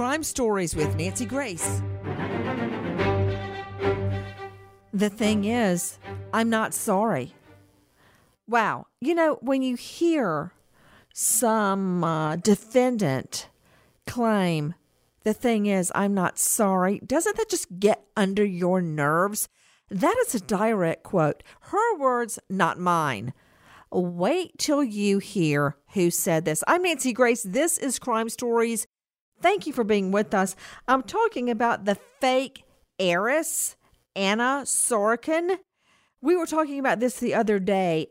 Crime Stories with Nancy Grace. The thing is, I'm not sorry. Wow. You know, when you hear some uh, defendant claim, the thing is, I'm not sorry, doesn't that just get under your nerves? That is a direct quote. Her words, not mine. Wait till you hear who said this. I'm Nancy Grace. This is Crime Stories. Thank you for being with us. I'm talking about the fake heiress, Anna Sorokin. We were talking about this the other day.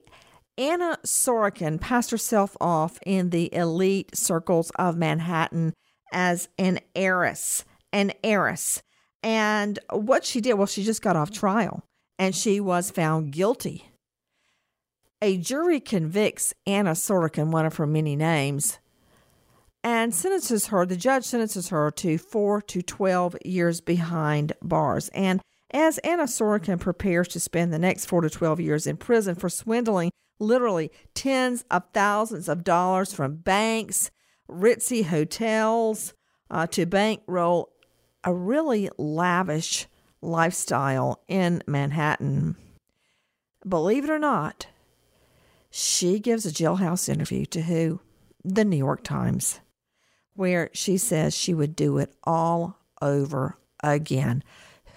Anna Sorokin passed herself off in the elite circles of Manhattan as an heiress, an heiress. And what she did, well, she just got off trial and she was found guilty. A jury convicts Anna Sorokin, one of her many names, and sentences her, the judge sentences her to four to 12 years behind bars. And as Anna Sorokin prepares to spend the next four to 12 years in prison for swindling literally tens of thousands of dollars from banks, ritzy hotels, uh, to bankroll a really lavish lifestyle in Manhattan. Believe it or not, she gives a jailhouse interview to who? The New York Times where she says she would do it all over again.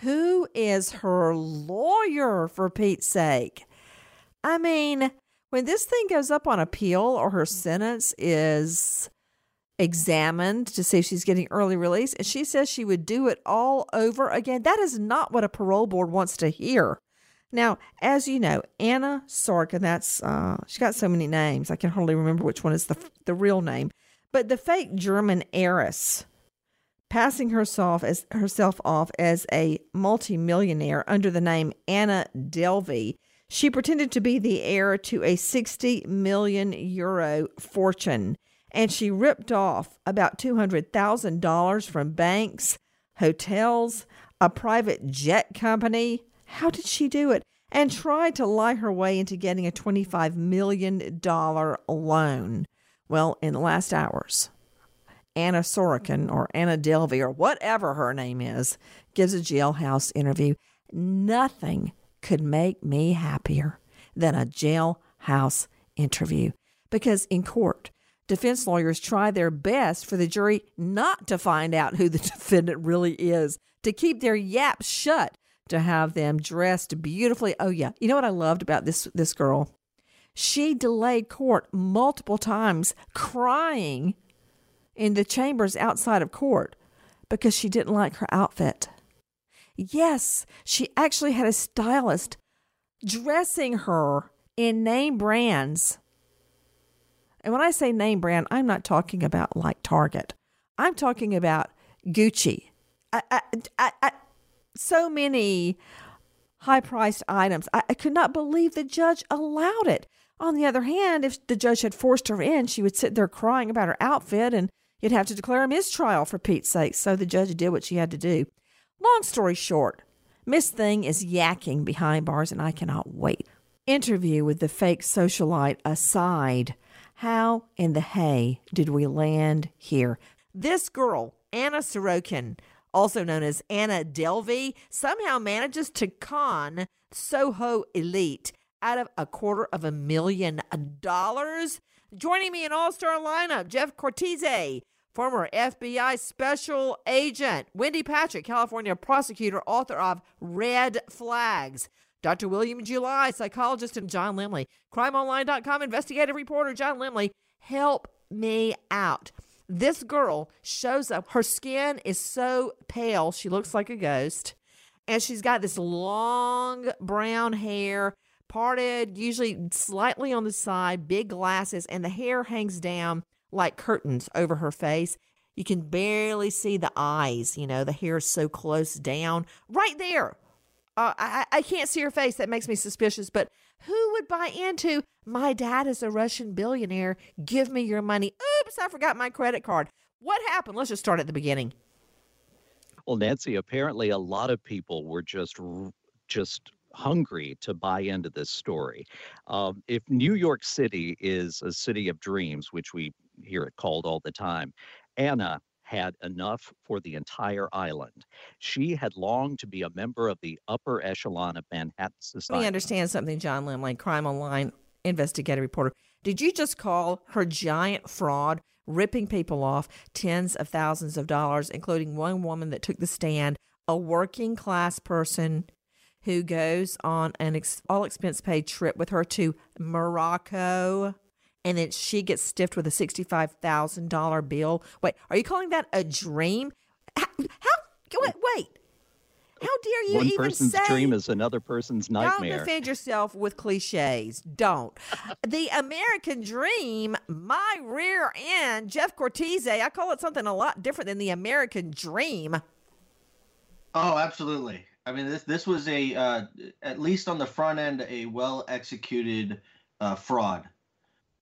Who is her lawyer, for Pete's sake? I mean, when this thing goes up on appeal or her sentence is examined to see if she's getting early release, and she says she would do it all over again, that is not what a parole board wants to hear. Now, as you know, Anna Sorokin, that's uh, she got so many names, I can hardly remember which one is the the real name. But the fake German heiress, passing herself as herself off as a multimillionaire under the name Anna Delvey, she pretended to be the heir to a 60 million euro fortune, and she ripped off about $200,000 from banks, hotels, a private jet company. How did she do it? And tried to lie her way into getting a $25 million loan. Well, in the last hours, Anna Sorokin or Anna Delvey or whatever her name is gives a jailhouse interview. Nothing could make me happier than a jailhouse interview because in court, defense lawyers try their best for the jury not to find out who the defendant really is, to keep their yaps shut, to have them dressed beautifully. Oh yeah, you know what I loved about this this girl? She delayed court multiple times, crying in the chambers outside of court because she didn't like her outfit. Yes, she actually had a stylist dressing her in name brands. And when I say name brand, I'm not talking about like Target. I'm talking about Gucci. I, I, I, so many high priced items. I, could not believe the judge allowed it. On the other hand, if the judge had forced her in, she would sit there crying about her outfit and, You'd have to declare a mistrial for Pete's sake, so the judge did what she had to do. Long story short, Miss Thing is yakking behind bars, and I cannot wait. Interview with the fake socialite aside, how in the hay did we land here? This girl, Anna Sorokin, also known as Anna Delvey, somehow manages to con Soho Elite out of a quarter of a million dollars. Joining me in all star lineup, Jeff Cortese, former FBI special agent, Wendy Patrick, California prosecutor, author of Red Flags. Dr. William July, psychologist, and John Lemley, crimeonline.com investigative reporter John Lemley. Help me out. This girl shows up. Her skin is so pale, she looks like a ghost. And she's got this long brown hair, parted, usually slightly on the side, big glasses, and the hair hangs down like curtains over her face. You can barely see the eyes, you know, the hair is so close down. Right there, uh, I, I can't see her face. That makes me suspicious. But who would buy into my dad is a Russian billionaire? Give me your money. Oops, I forgot my credit card. What happened? Let's just start at the beginning. Well, Nancy, apparently a lot of people were just just hungry to buy into this story. Um, if New York City is a city of dreams, which we hear it called all the time, Anna had enough for the entire island. She had longed to be a member of the upper echelon of Manhattan society. Let me understand something, John Lemley, Crime Online investigative reporter. Did you just call her giant fraud, ripping people off tens of thousands of dollars, including one woman that took the stand, a working class person who goes on an ex- all expense paid trip with her to Morocco? and then she gets stiffed with a $65,000 bill. Wait, are you calling that a dream? How, how wait, wait. How dare you One even person's say dream is another person's nightmare. Don't defend yourself with cliches. Don't. the American dream, my rear end, Jeff Cortese, I call it something a lot different than the American dream. Oh, absolutely. I mean, this this was a uh, at least on the front end a well executed uh, fraud.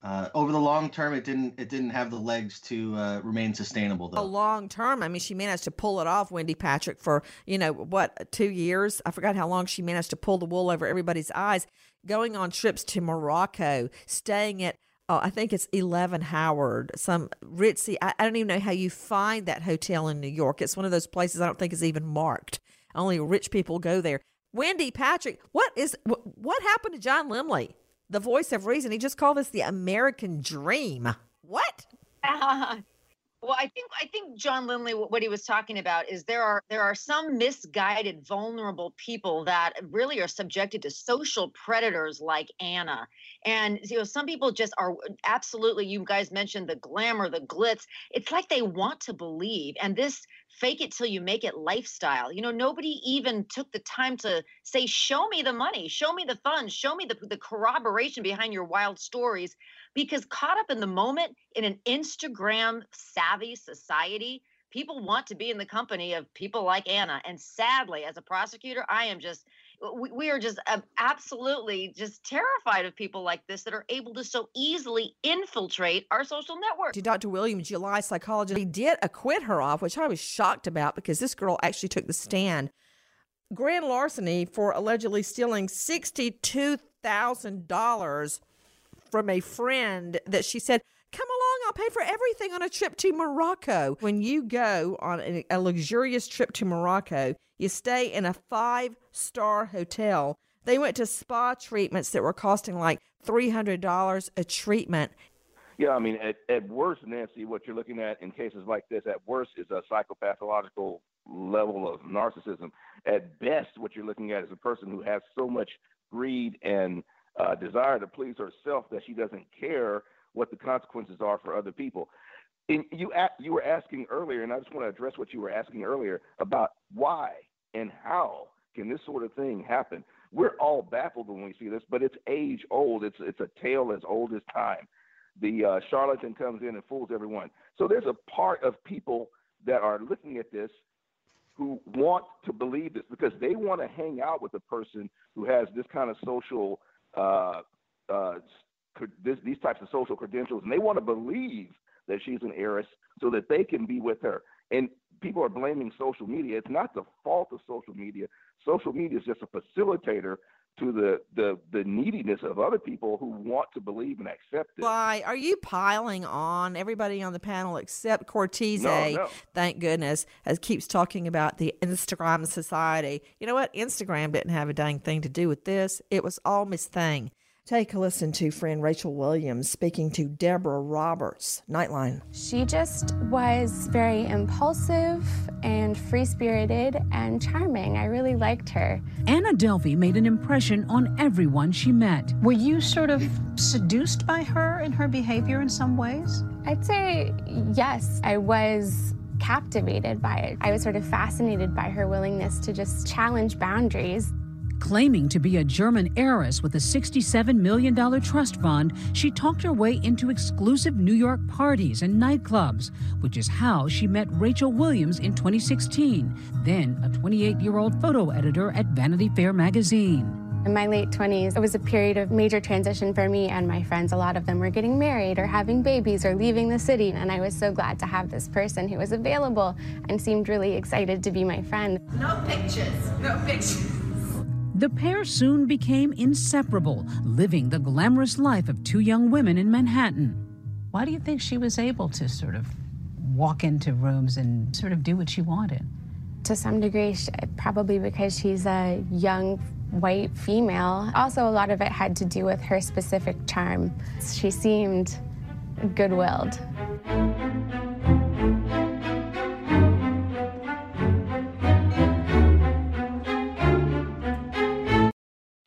Uh, over the long term, it didn't it didn't have the legs to uh, remain sustainable. Though a long term, I mean, she managed to pull it off, Wendy Patrick, for you know what two years. I forgot how long she managed to pull the wool over everybody's eyes, going on trips to Morocco, staying at. Oh, I think it's 11 Howard, some ritzy. I, I don't even know how you find that hotel in New York. It's one of those places I don't think is even marked. Only rich people go there. Wendy Patrick, what is what, happened to John Lemley? the voice of reason. He just called this the American dream. What? Uh, well, I think I think John Lemley, what he was talking about is there are there are some misguided, vulnerable people that really are subjected to social predators like Anna, and you know some people just are absolutely. You guys mentioned the glamour, the glitz. It's like they want to believe, and this fake it till you make it lifestyle. You know, nobody even took the time to say, show me the money, show me the funds, show me the, the corroboration behind your wild stories. Because caught up in the moment in an Instagram savvy society, people want to be in the company of people like Anna. And sadly, as a prosecutor, I am just we, we are just absolutely just terrified of people like this that are able to so easily infiltrate our social network. Dr. William July, psychologist, he did acquit her off, which I was shocked about because this girl actually took the stand. Grand larceny for allegedly stealing $62,000 from a friend that she said Come along, I'll pay for everything on a trip to Morocco. When you go on a, luxurious trip to Morocco, you stay in a five star hotel. They went to spa treatments that were costing like $300 a treatment. Yeah, I mean, at, at worst, Nancy, what you're looking at in cases like this, at worst, is a psychopathological level of narcissism. At best, what you're looking at is a person who has so much greed and uh, desire to please herself that she doesn't care what the consequences are for other people. And you you were asking earlier, and I just want to address what you were asking earlier about why and how can this sort of thing happen. We're all baffled when we see this, but it's age old. It's it's a tale as old as time. The uh, charlatan comes in and fools everyone. So there's a part of people that are looking at this who want to believe this because they want to hang out with a person who has this kind of social uh, uh, this, these types of social credentials, and they want to believe that she's an heiress so that they can be with her. And people are blaming social media. It's not the fault of social media. Social media is just a facilitator to the, the the neediness of other people who want to believe and accept it. Why are you piling on everybody on the panel except Cortese? No, no. Thank goodness, as keeps talking about the Instagram society. You know what? Instagram didn't have a dang thing to do with this. It was all Miss Thing. Take a listen to friend Rachel Williams speaking to Deborah Roberts, Nightline. She just was very impulsive and free spirited and charming. I really liked her. Anna Delvey made an impression on everyone she met. Were you sort of seduced by her and her behavior in some ways? I'd say yes. I was captivated by it. I was sort of fascinated by her willingness to just challenge boundaries. Claiming to be a German heiress with a $67 million trust fund, she talked her way into exclusive New York parties and nightclubs, which is how she met Rachel Williams in 2016, then a 28 year old photo editor at Vanity Fair magazine. In my late 20s, it was a period of major transition for me and my friends. A lot of them were getting married or having babies or leaving the city, and I was so glad to have this person who was available and seemed really excited to be my friend. No pictures, no pictures. The pair soon became inseparable, living the glamorous life of two young women in Manhattan. Why do you think she was able to sort of walk into rooms and sort of do what she wanted? To some degree, probably because she's a young white female. Also, a lot of it had to do with her specific charm. She seemed good willed.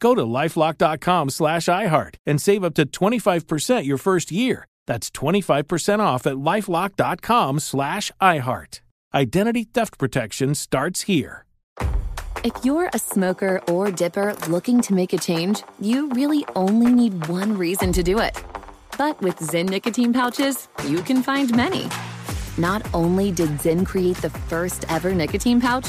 Go to lifelock.com slash iHeart and save up to 25% your first year. That's 25% off at lifelock.com slash iHeart. Identity theft protection starts here. If you're a smoker or dipper looking to make a change, you really only need one reason to do it. But with Zyn nicotine pouches, you can find many. Not only did Zyn create the first ever nicotine pouch,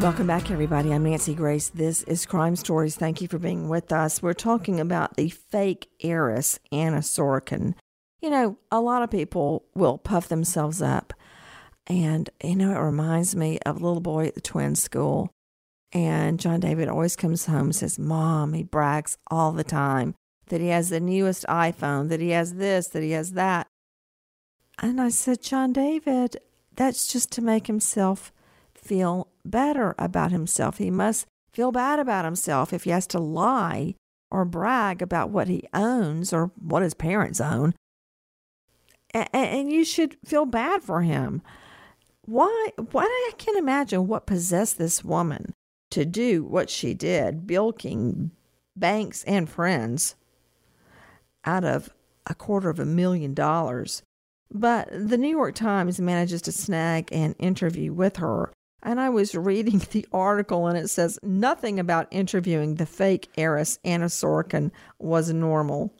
Welcome back, everybody. I'm Nancy Grace. This is Crime Stories. Thank you for being with us. We're talking about the fake heiress, Anna Sorokin. You know, a lot of people will puff themselves up. And, you know, it reminds me of a little boy at the twin school. And John David always comes home and says, Mom, he brags all the time that he has the newest iPhone, that he has this, that he has that. And I said, John David, that's just to make himself feel better about himself. He must feel bad about himself if he has to lie or brag about what he owns or what his parents own. And you should feel bad for him. Why? Why? I can't imagine what possessed this woman to do what she did, bilking banks and friends out of a quarter of a million dollars. But the New York Times manages to snag an interview with her. And I was reading the article, and it says nothing about interviewing the fake heiress Anna Sorokin was normal.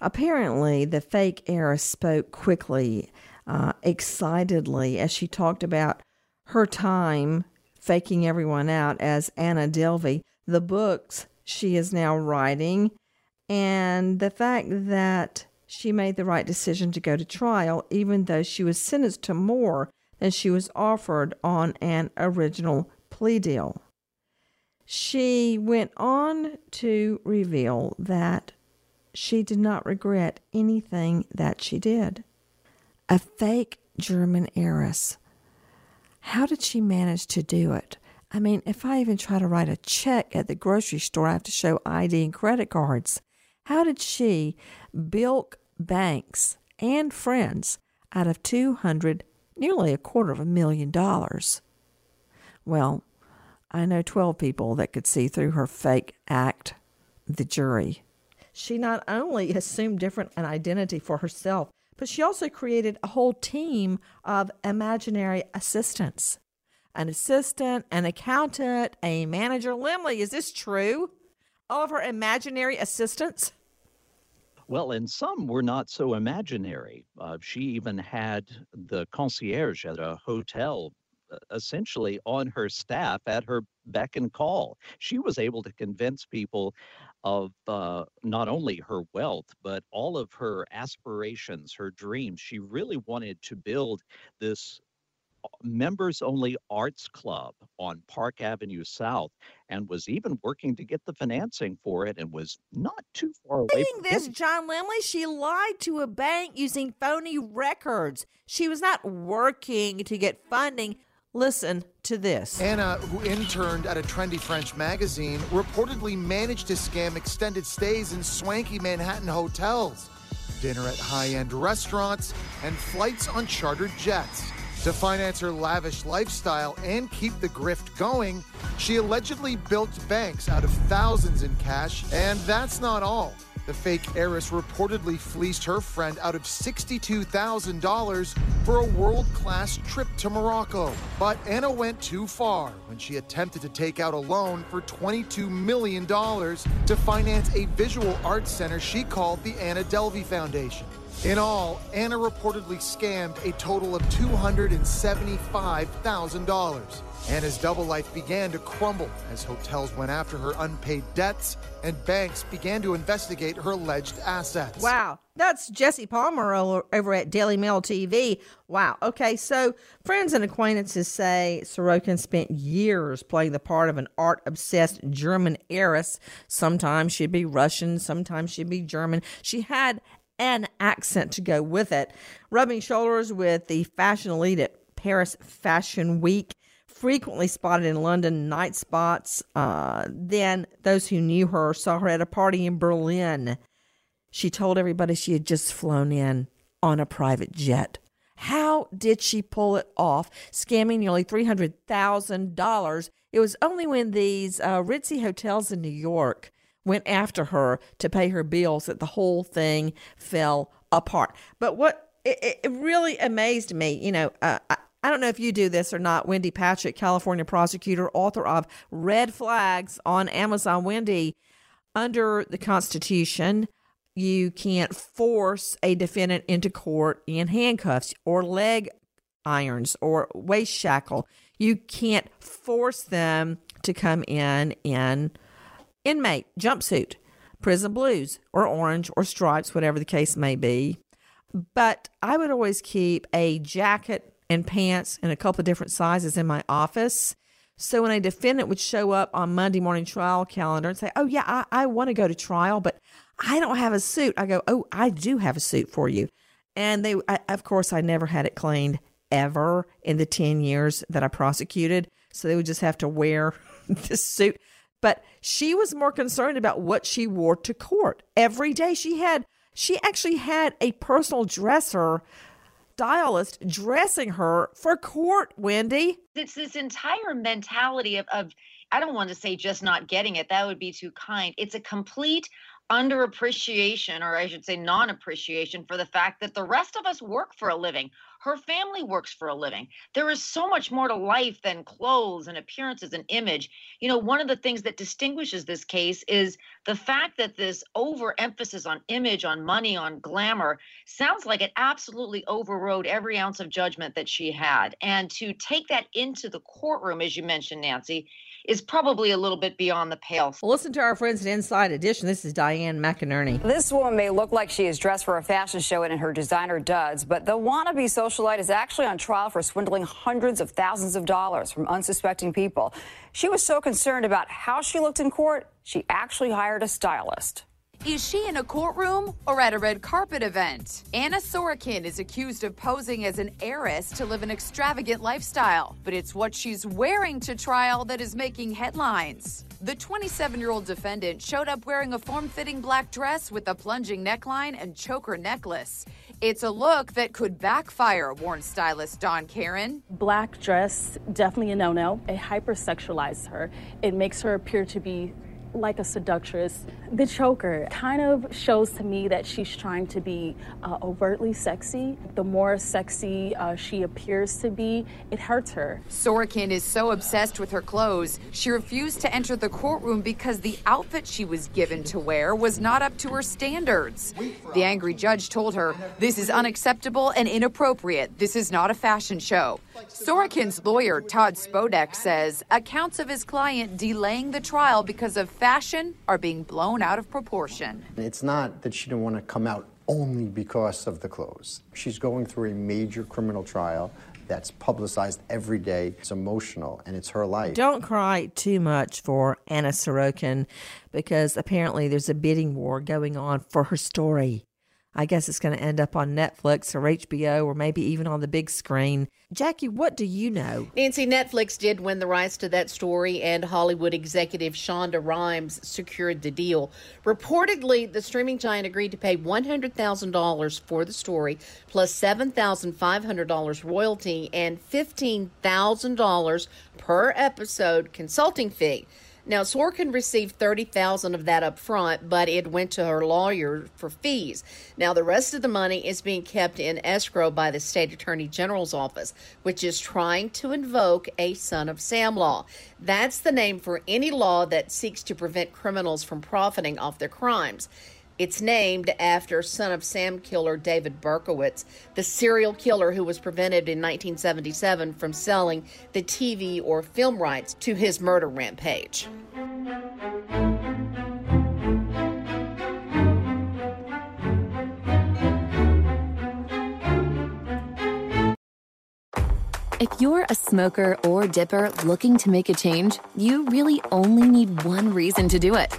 Apparently, the fake heiress spoke quickly, uh, excitedly, as she talked about her time faking everyone out as Anna Delvey, the books she is now writing, and the fact that she made the right decision to go to trial, even though she was sentenced to more than she was offered on an original plea deal. She went on to reveal that she did not regret anything that she did. A fake German heiress. How did she manage to do it? I mean, if I even try to write a check at the grocery store, I have to show ID and credit cards. How did she bilk banks and friends out of 200, nearly a quarter of a million dollars? Well, I know 12 people that could see through her fake act, the jury. She not only assumed different an identity for herself, but she also created a whole team of imaginary assistants. An assistant, an accountant, a manager. Lemley, is this true? All of her imaginary assistants? Well, and some were not so imaginary. Uh, she even had the concierge at a hotel essentially on her staff at her beck and call. She was able to convince people of uh, not only her wealth, but all of her aspirations, her dreams. She really wanted to build this uh, members only arts club on Park Avenue South and was even working to get the financing for it and was not too far away Saying this, John Lemley, she lied to a bank using phony records. She was not working to get funding. Listen to this. Anna, who interned at a trendy French magazine, reportedly managed to scam extended stays in swanky Manhattan hotels, dinner at high end restaurants, and flights on chartered jets. To finance her lavish lifestyle and keep the grift going, she allegedly built banks out of thousands in cash, and that's not all. The fake heiress reportedly fleeced her friend out of $62,000 for a world class trip to Morocco. But Anna went too far when she attempted to take out a loan for $22 million to finance a visual arts center she called the Anna Delvey Foundation. In all, Anna reportedly scammed a total of $275,000. Anna's double life began to crumble as hotels went after her unpaid debts and banks began to investigate her alleged assets. Wow. That's Jesse Palmer over at Daily Mail TV. Wow. Okay, so friends and acquaintances say Sorokin spent years playing the part of an art obsessed German heiress. Sometimes she'd be Russian, sometimes she'd be German. She had an accent to go with it, rubbing shoulders with the fashion elite at Paris Fashion Week frequently spotted in London night spots. Uh, then those who knew her saw her at a party in Berlin. She told everybody she had just flown in on a private jet. How did she pull it off, scamming nearly $300,000? It was only when these uh, ritzy hotels in New York went after her to pay her bills that the whole thing fell apart. But what it, it really amazed me, you know, uh, I, I don't know if you do this or not. Wendy Patrick, California prosecutor, author of Red Flags on Amazon. Wendy, under the Constitution, you can't force a defendant into court in handcuffs or leg irons or waist shackle. You can't force them to come in in inmate jumpsuit, prison blues, or orange or stripes, whatever the case may be. But I would always keep a jacket and pants in a couple of different sizes in my office. So when a defendant would show up on Monday morning trial calendar and say, Oh, yeah, I, I want to go to trial, but I don't have a suit, I go, Oh, I do have a suit for you. And they, I, of course, I never had it cleaned ever in the 10 years that I prosecuted. So they would just have to wear this suit. But she was more concerned about what she wore to court every day. She had, she actually had a personal dresser stylist dressing her for court, Wendy. It's this entire mentality of, of I don't want to say just not getting it. That would be too kind. It's a complete under appreciation, or I should say non appreciation, for the fact that the rest of us work for a living. Her family works for a living. There is so much more to life than clothes and appearances and image. You know, one of the things that distinguishes this case is the fact that this overemphasis on image, on money, on glamour sounds like it absolutely overrode every ounce of judgment that she had. And to take that into the courtroom, as you mentioned, Nancy, is probably a little bit beyond the pale. Well, listen to our friends at Inside Edition. This is Diane McInerney. This woman may look like she is dressed for a fashion show and in her designer duds, but the wannabe socialite is actually on trial for swindling hundreds of thousands of dollars from unsuspecting people. She was so concerned about how she looked in court, she actually hired a stylist. Is she in a courtroom or at a red carpet event? Anna Sorokin is accused of posing as an heiress to live an extravagant lifestyle, but it's what she's wearing to trial that is making headlines. The 27 year old defendant showed up wearing a form fitting black dress with a plunging neckline and choker necklace. It's a look that could backfire, warned stylist Dawn Karen. Black dress, definitely a no no. It hypersexualizes her, it makes her appear to be like a seductress. The choker kind of shows to me that she's trying to be uh, overtly sexy. The more sexy uh, she appears to be, it hurts her. Sorokin is so obsessed with her clothes, she refused to enter the courtroom because the outfit she was given to wear was not up to her standards. The angry judge told her, This is unacceptable and inappropriate. This is not a fashion show. Sorokin's lawyer, Todd Spodek, says accounts of his client delaying the trial because of fashion are being blown out of proportion. It's not that she didn't want to come out only because of the clothes. She's going through a major criminal trial that's publicized every day. It's emotional and it's her life. Don't cry too much for Anna Sorokin because apparently there's a bidding war going on for her story. I guess it's going to end up on Netflix or HBO or maybe even on the big screen. Jackie, what do you know? Nancy, Netflix did win the rights to that story, and Hollywood executive Shonda Rhimes secured the deal. Reportedly, the streaming giant agreed to pay $100,000 for the story, plus $7,500 royalty and $15,000 per episode consulting fee. Now, Sorkin received 30000 of that up front, but it went to her lawyer for fees. Now, the rest of the money is being kept in escrow by the state attorney general's office, which is trying to invoke a son of Sam law. That's the name for any law that seeks to prevent criminals from profiting off their crimes. It's named after son of Sam killer David Berkowitz, the serial killer who was prevented in 1977 from selling the TV or film rights to his murder rampage. If you're a smoker or dipper looking to make a change, you really only need one reason to do it.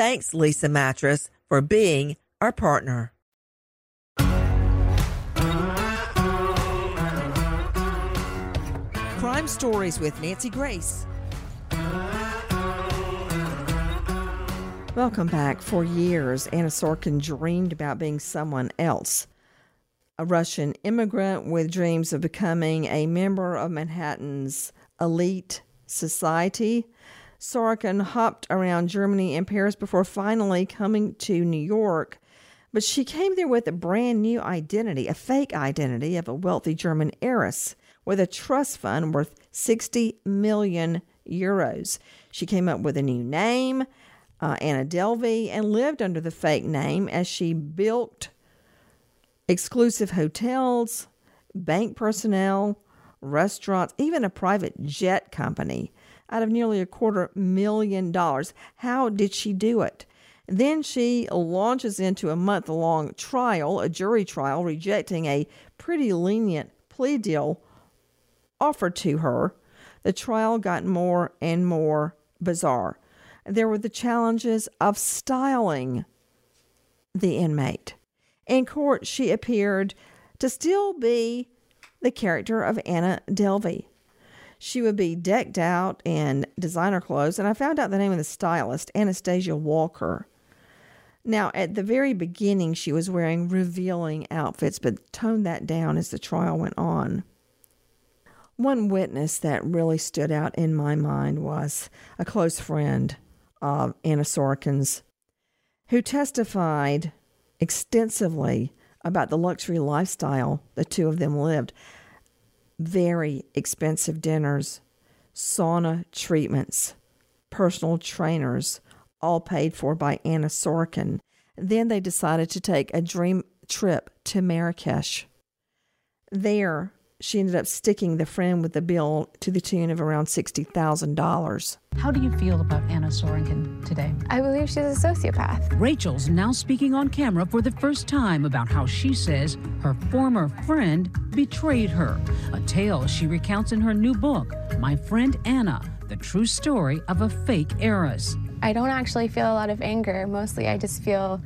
Thanks, Leesa Mattress, for being our partner. Crime Stories with Nancy Grace. Welcome back. For years, Anna Sorokin dreamed about being someone else. A Russian immigrant with dreams of becoming a member of Manhattan's elite society. Sorokin hopped around Germany and Paris before finally coming to New York. But she came there with a brand new identity, a fake identity of a wealthy German heiress with a trust fund worth 60 million euros. She came up with a new name, uh, Anna Delvey, and lived under the fake name as she built exclusive hotels, bank personnel, restaurants, even a private jet company out of nearly a quarter million dollars. How did she do it? Then she launches into a month long trial, a jury trial, rejecting a pretty lenient plea deal offered to her. The trial got more and more bizarre. There were the challenges of styling the inmate. In court, she appeared to still be the character of Anna Delvey. She would be decked out in designer clothes, and I found out the name of the stylist, Anastasia Walker. Now, at the very beginning, she was wearing revealing outfits, but toned that down as the trial went on. One witness that really stood out in my mind was a close friend of Anna Sorokin's, who testified extensively about the luxury lifestyle the two of them lived. Very expensive dinners, sauna treatments, personal trainers, all paid for by Anna Sorokin. Then they decided to take a dream trip to Marrakesh. There, she ended up sticking the friend with the bill to the tune of around $60,000. How do you feel about Anna Sorokin today? I believe she's a sociopath. Rachel's now speaking on camera for the first time about how she says her former friend betrayed her. A tale she recounts in her new book, My Friend Anna The True Story of a Fake Heiress. I don't actually feel a lot of anger. Mostly, I just feel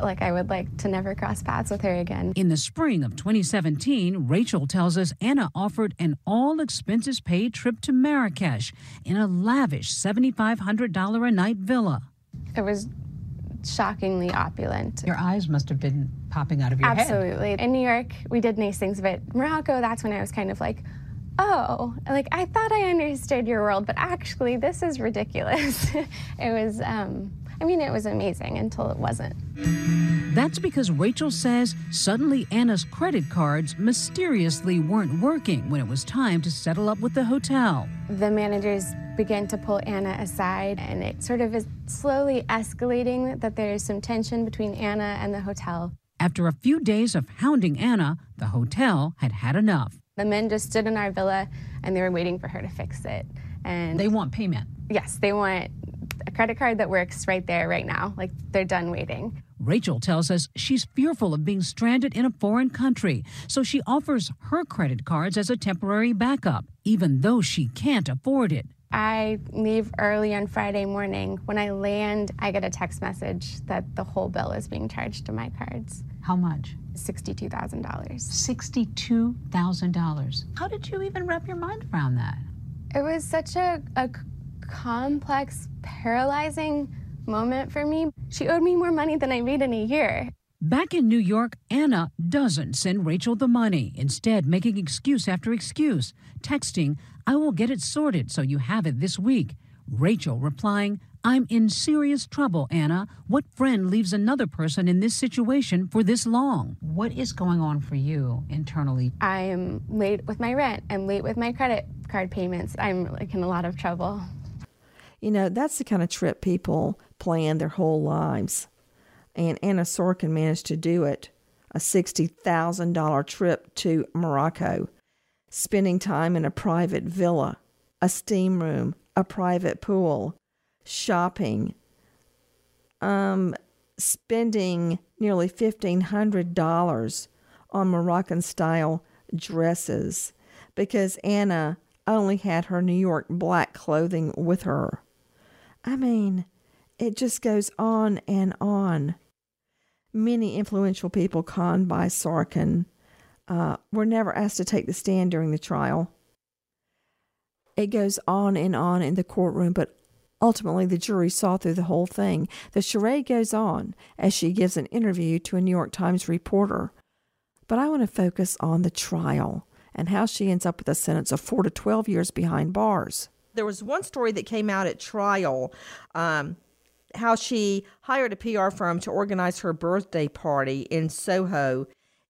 like I would like to never cross paths with her again. In the spring of 2017, Rachel tells us Anna offered an all expenses paid trip to Marrakesh in a lavish $7,500 a night villa. It was shockingly opulent. Your eyes must have been popping out of your Absolutely. head. Absolutely. In New York, we did nice things, but Morocco, that's when I was kind of like, oh, like I thought I understood your world, but actually, this is ridiculous. it was, um, I mean, it was amazing until it wasn't. That's because Rachel says suddenly Anna's credit cards mysteriously weren't working when it was time to settle up with the hotel. The managers began to pull Anna aside, and it sort of is slowly escalating that there is some tension between Anna and the hotel. After a few days of hounding Anna, the hotel had had enough. The men just stood in our villa and they were waiting for her to fix it. And they want payment. Yes, they want a credit card that works right there, right now. Like they're done waiting. Rachel tells us she's fearful of being stranded in a foreign country, so she offers her credit cards as a temporary backup, even though she can't afford it. I leave early on Friday morning. When I land, I get a text message that the whole bill is being charged to my cards. How much? $62,000. $62,000. How did you even wrap your mind around that? It was such a, a complex, paralyzing moment for me. She owed me more money than I made in a year. Back in New York, Anna doesn't send Rachel the money, instead, making excuse after excuse, texting, I will get it sorted so you have it this week. Rachel replying, I'm in serious trouble, Anna. What friend leaves another person in this situation for this long? What is going on for you internally? I am late with my rent. I'm late with my credit card payments. I'm like in a lot of trouble. You know, that's the kind of trip people plan their whole lives. And Anna Sorkin managed to do it a $60,000 trip to Morocco, spending time in a private villa, a steam room, a private pool, shopping, um, spending nearly $1,500 on Moroccan style dresses, because Anna only had her New York black clothing with her. I mean, it just goes on and on. Many influential people conned by Sorokin uh, were never asked to take the stand during the trial. It goes on and on in the courtroom, but ultimately the jury saw through the whole thing. The charade goes on as she gives an interview to a New York Times reporter. But I want to focus on the trial and how she ends up with a sentence of four to 12 years behind bars. There was one story that came out at trial um, how she hired a PR firm to organize her birthday party in Soho.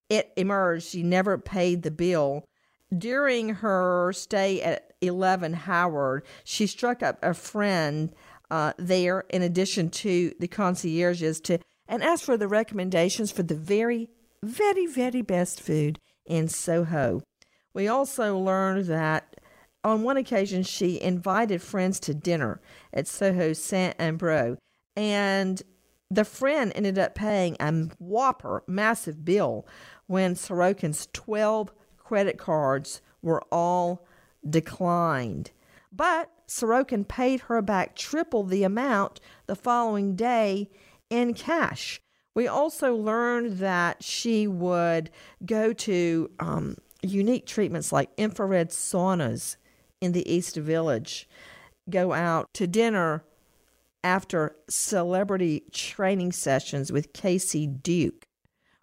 It emerged she never paid the bill. During her stay at 11 Howard, she struck up a friend uh, there in addition to the concierges to and asked for the recommendations for the very, very, very best food in Soho. We also learned that on one occasion she invited friends to dinner at Soho Sant Ambroeus, and the friend ended up paying a whopper, massive bill when Sorokin's 12 credit cards were all declined. But Sorokin paid her back triple the amount the following day in cash. We also learned that she would go to um, unique treatments like infrared saunas in the East Village, go out to dinner after celebrity training sessions with Kacy Duke,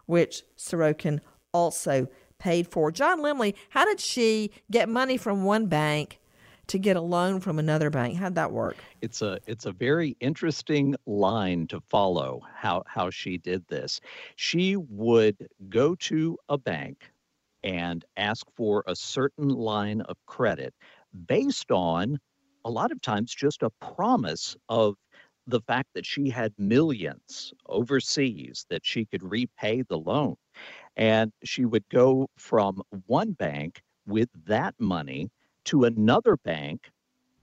which Sorokin also paid for. John Lemley, how did she get money from one bank to get a loan from another bank? How'd that work? It's a it's a very interesting line to follow how how she did this. She would go to a bank and ask for a certain line of credit based on a lot of times just a promise of the fact that she had millions overseas that she could repay the loan. And she would go from one bank with that money to another bank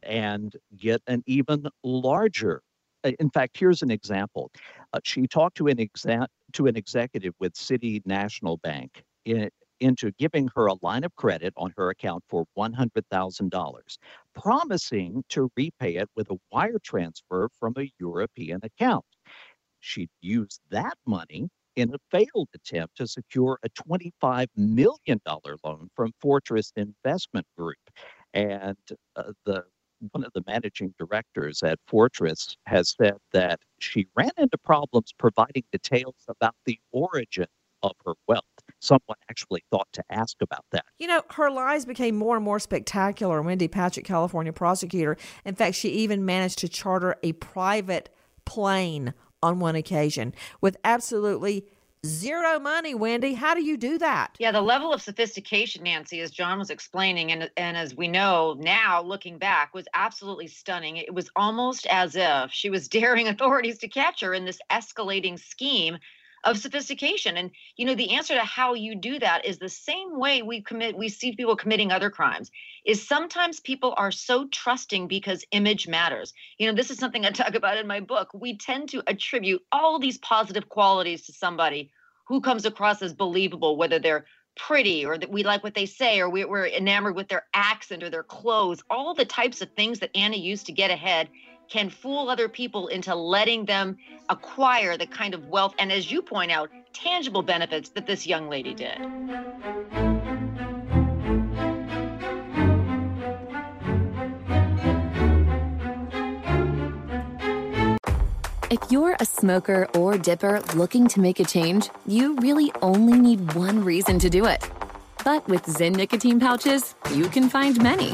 and get an even larger. In fact, here's an example. Uh, she talked to an exa- to an executive with City National Bank in, into giving her a line of credit on her account for $100,000, promising to repay it with a wire transfer from a European account. She'd used that money in a failed attempt to secure a $25 million loan from Fortress Investment Group. And uh, the one of the managing directors at Fortress has said that she ran into problems providing details about the origin of her wealth. Someone actually thought to ask about that. You know, her lies became more and more spectacular. Wendy Patrick, California prosecutor, in fact, she even managed to charter a private plane on one occasion. With absolutely zero money wendy how do you do that? Yeah the level of sophistication nancy as john was explaining and and as we know now looking back was absolutely stunning. It was almost as if she was daring authorities to catch her in this escalating scheme of sophistication. And you know the answer to how you do that is the same way we commit we see people committing other crimes is sometimes people are so trusting because image matters. You know this is something i talk about in my book. We tend to attribute all these positive qualities to somebody who comes across as believable whether they're pretty or that we like what they say or we, we're enamored with their accent or their clothes all the types of things that anna used to get ahead can fool other people into letting them acquire the kind of wealth and, as you point out, tangible benefits that this young lady did. If you're a smoker or dipper looking to make a change, you really only need one reason to do it. But with Zyn nicotine pouches, you can find many.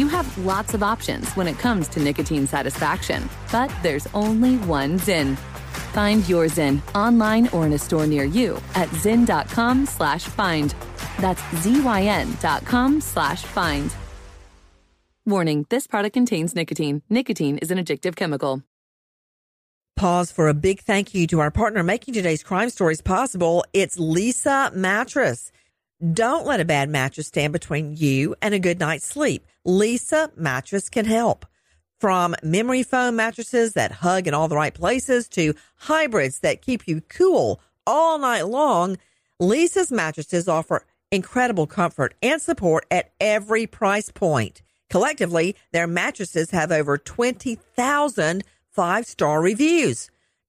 You have lots of options when it comes to nicotine satisfaction, but there's only one Zyn. Find your Zyn online or in a store near you at zyn.com slash find. That's Z-Y-N dot com slash find. Warning, this product contains nicotine. Nicotine is an addictive chemical. Pause for a big thank you to our partner making today's crime stories possible. It's Leesa Mattress. Don't let a bad mattress stand between you and a good night's sleep. Leesa Mattress can help. From memory foam mattresses that hug in all the right places to hybrids that keep you cool all night long, Leesa's mattresses offer incredible comfort and support at every price point. Collectively, their mattresses have over 20,000 five star reviews.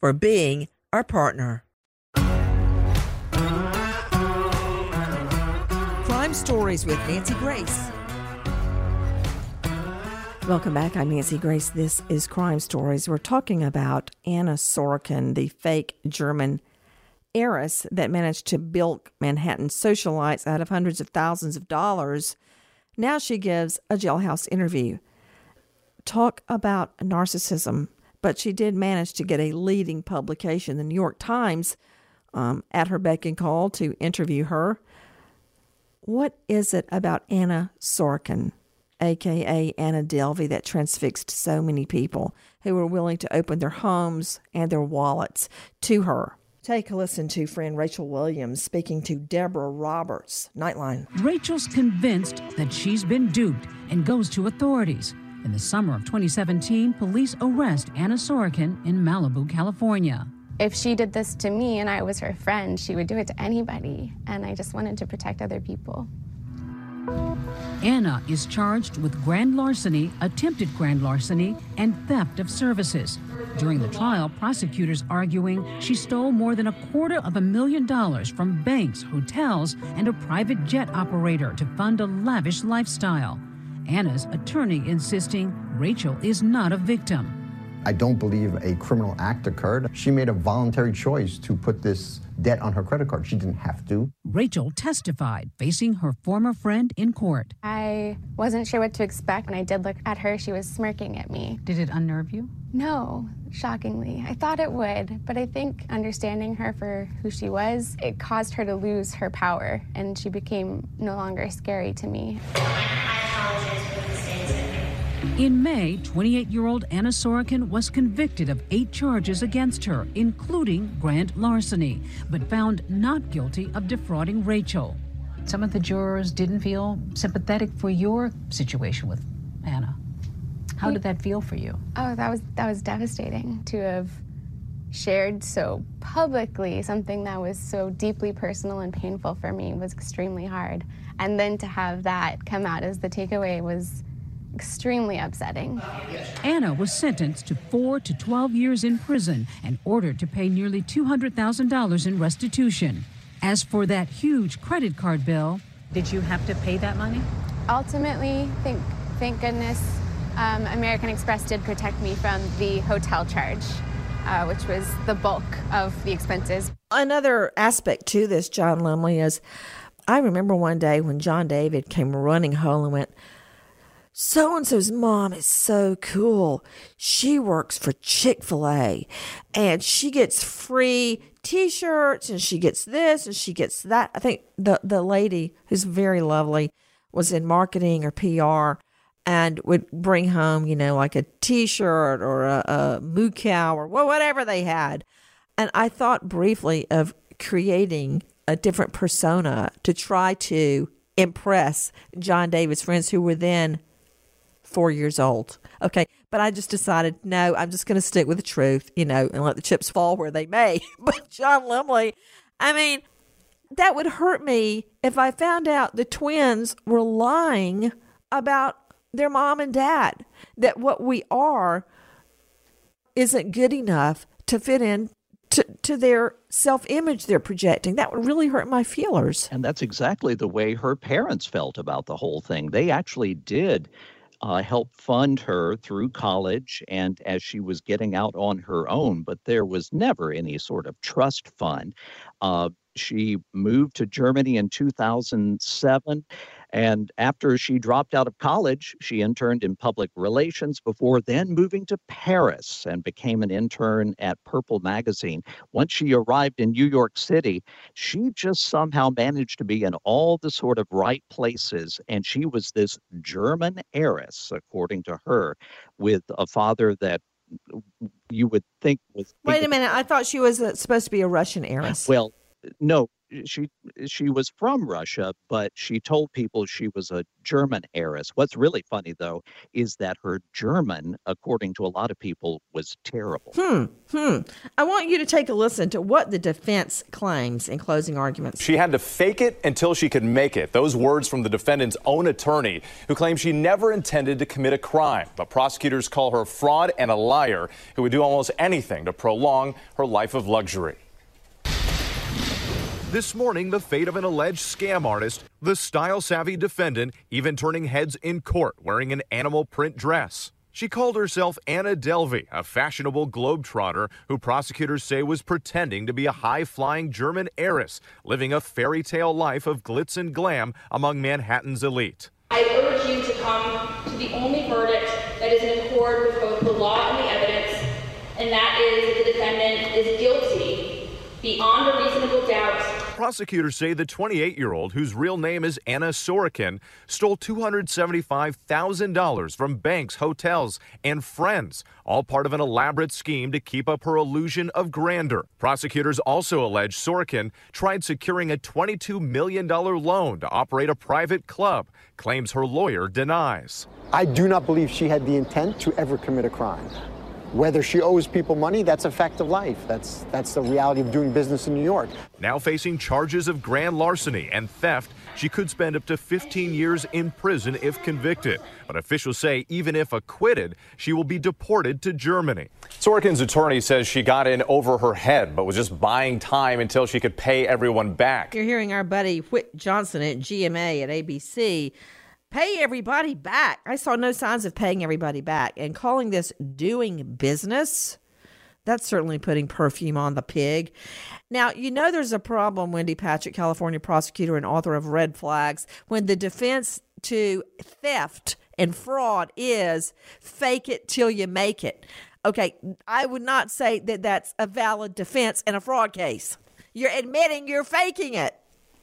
for being our partner. Crime Stories with Nancy Grace. Welcome back. I'm Nancy Grace. This is Crime Stories. We're talking about Anna Sorokin, the fake German heiress that managed to bilk Manhattan socialites out of hundreds of thousands of dollars. Now she gives a jailhouse interview. Talk about narcissism, but she did manage to get a leading publication, the New York Times, um, at her beck and call to interview her. What is it about Anna Sorokin, aka Anna Delvey, that transfixed so many people who were willing to open their homes and their wallets to her? Take a listen to friend Rachel Williams speaking to Deborah Roberts, Nightline. Rachel's convinced that she's been duped and goes to authorities. In the summer of 2017, police arrest Anna Sorokin in Malibu, California. If she did this to me and I was her friend, she would do it to anybody. And I just wanted to protect other people. Anna is charged with grand larceny, attempted grand larceny, and theft of services. During the trial, prosecutors arguing she stole more than a quarter of a million dollars from banks, hotels, and a private jet operator to fund a lavish lifestyle. Anna's attorney insisting Rachel is not a victim. I don't believe a criminal act occurred. She made a voluntary choice to put this debt on her credit card. She didn't have to. Rachel testified, facing her former friend in court. I wasn't sure what to expect. When I did look at her, she was smirking at me. Did it unnerve you? No, shockingly. I thought it would, but I think understanding her for who she was, it caused her to lose her power, and she became no longer scary to me. In May, 28 year old Anna Sorokin was convicted of eight charges against her, including grand larceny, but found not guilty of defrauding Rachel. Some of the jurors didn't feel sympathetic for your situation with Anna. How did that feel for you? Oh, that was that was devastating to have shared so publicly something that was so deeply personal and painful for me was extremely hard. And then to have that come out as the takeaway was extremely upsetting. Anna was sentenced to four to 12 years in prison and ordered to pay nearly $200,000 in restitution. As for that huge credit card bill, did you have to pay that money? Ultimately, thank, thank goodness, um, American Express did protect me from the hotel charge, uh, which was the bulk of the expenses. Another aspect to this, John Lemley, is I remember one day when John David came running home and went, so and so's mom is so cool. She works for Chick fil A and she gets free t shirts and she gets this and she gets that. I think the, the lady who's very lovely was in marketing or PR and would bring home, you know, like a t shirt or a, a moo cow or whatever they had. And I thought briefly of creating a different persona to try to impress John David's friends who were then four years old. Okay. But I just decided, no, I'm just going to stick with the truth, you know, and let the chips fall where they may. but John Lemley, I mean, that would hurt me if I found out the twins were lying about their mom and dad, that what we are isn't good enough to fit in to, to their self image they're projecting. That would really hurt my feelers. And that's exactly the way her parents felt about the whole thing. They actually did uh, help fund her through college and as she was getting out on her own, but there was never any sort of trust fund. Uh, she moved to Germany in 2007 and after she dropped out of college, she interned in public relations before then moving to Paris and became an intern at Purple Magazine. Once she arrived in New York City, she just somehow managed to be in all the sort of right places. And she was this German heiress, according to her, with a father that you would think was. Wait a minute. I thought she was uh, supposed to be a Russian heiress. Well, no, she she was from Russia, but she told people she was a German heiress. What's really funny though is that her German, according to a lot of people, was terrible. Hmm. Hmm. I want you to take a listen to what the defense claims in closing arguments. She had to fake it until she could make it. Those words from the defendant's own attorney, who claims she never intended to commit a crime. But prosecutors call her a fraud and a liar who would do almost anything to prolong her life of luxury. This morning, the fate of an alleged scam artist, the style savvy defendant, even turning heads in court wearing an animal print dress. She called herself Anna Delvey, a fashionable globetrotter who prosecutors say was pretending to be a high flying German heiress, living a fairy tale life of glitz and glam among Manhattan's elite. I urge you to come to the only verdict that is in accord with both the law and the evidence, and that is that the defendant is guilty beyond a reasonable doubt Prosecutors say the 28 year old, whose real name is Anna Sorokin, stole $275,000 from banks, hotels, and friends, all part of an elaborate scheme to keep up her illusion of grandeur. Prosecutors also allege Sorokin tried securing a $22 million loan to operate a private club, claims her lawyer denies. I do not believe she had the intent to ever commit a crime. Whether she owes people money, that's a fact of life. That's that's the reality of doing business in New York. Now facing charges of grand larceny and theft, she could spend up to 15 years in prison if convicted. But officials say even if acquitted, she will be deported to Germany. Sorokin's attorney says she got in over her head, but was just buying time until she could pay everyone back. You're hearing our buddy Whit Johnson at GMA at ABC pay everybody back. I saw no signs of paying everybody back. And calling this doing business, that's certainly putting perfume on the pig. Now, you know there's a problem, Wendy Patrick, California prosecutor and author of Red Flags, when the defense to theft and fraud is fake it till you make it. Okay, I would not say that that's a valid defense in a fraud case. You're admitting you're faking it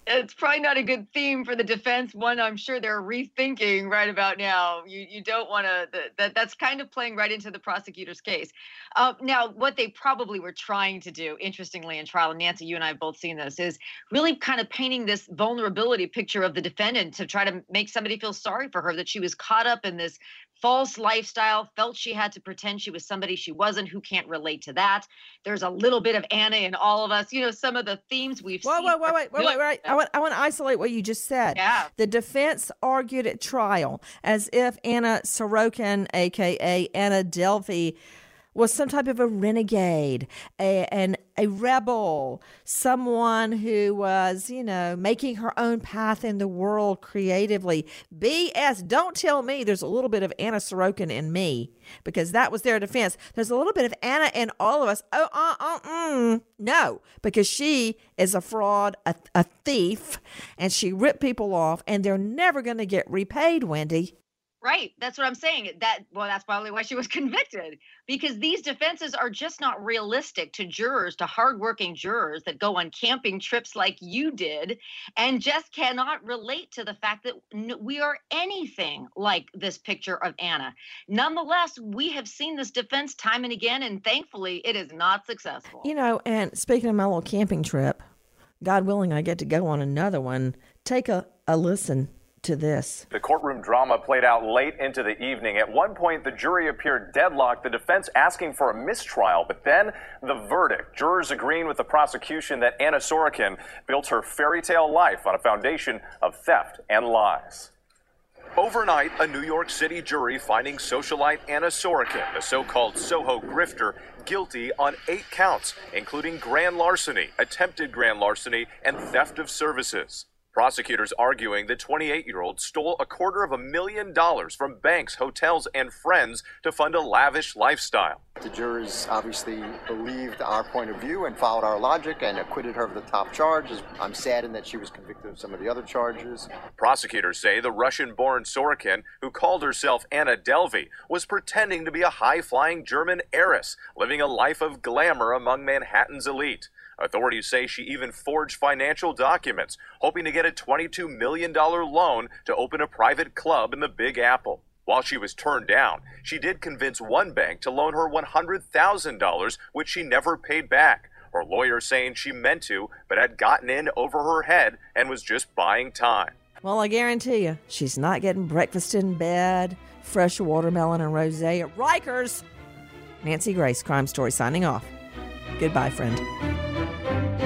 it's probably not a good theme for the defense. One, I'm sure they're rethinking right about now. You you don't want to that that's kind of playing right into the prosecutor's case. Uh, now, what they probably were trying to do, interestingly, in trial, and Nancy, you and I have both seen this, is really kind of painting this vulnerability picture of the defendant to try to make somebody feel sorry for her that she was caught up in this false lifestyle, felt she had to pretend she was somebody she wasn't. Who can't relate to that? There's a little bit of Anna in all of us. You know, some of the themes we've whoa, seen. Whoa, wait, wait, wait, wait, wait. I want, I want to isolate what you just said. Yeah. The defense argued at trial as if Anna Sorokin, aka Anna Delvey, was some type of a renegade, a, an, a rebel, someone who was, you know, making her own path in the world creatively. BS. Don't tell me there's a little bit of Anna Sorokin in me because that was their defense. There's a little bit of Anna in all of us. Oh, uh, uh, mm. no, because she is a fraud, a, a thief, and she ripped people off, and they're never going to get repaid, Wendy. Right. That's what I'm saying. That well, that's probably why she was convicted because these defenses are just not realistic to jurors, to hardworking jurors that go on camping trips like you did, and just cannot relate to the fact that we are anything like this picture of Anna. Nonetheless, we have seen this defense time and again, and thankfully, it is not successful. You know, and speaking of my little camping trip, God willing, I get to go on another one. Take a, a listen to this. The courtroom drama played out late into the evening. At one point, the jury appeared deadlocked, the defense asking for a mistrial, but then the verdict. Jurors agreeing with the prosecution that Anna Sorokin built her fairy tale life on a foundation of theft and lies. Overnight, a New York City jury finding socialite Anna Sorokin, the so called Soho grifter, guilty on eight counts, including grand larceny, attempted grand larceny, and theft of services. Prosecutors arguing the 28 year old stole a quarter of a million dollars from banks, hotels, and friends to fund a lavish lifestyle. The jurors obviously believed our point of view and followed our logic and acquitted her of the top charges. I'm saddened that she was convicted of some of the other charges. Prosecutors say the Russian born Sorokin, who called herself Anna Delvey, was pretending to be a high flying German heiress, living a life of glamour among Manhattan's elite. Authorities say she even forged financial documents, hoping to get a $22 million loan to open a private club in the Big Apple. While she was turned down, she did convince one bank to loan her $100,000, which she never paid back. Her lawyer saying she meant to, but had gotten in over her head and was just buying time. Well, I guarantee you, she's not getting breakfast in bed, fresh watermelon and rosé at Rikers. Nancy Grace, Crime Story, signing off. Goodbye, friend.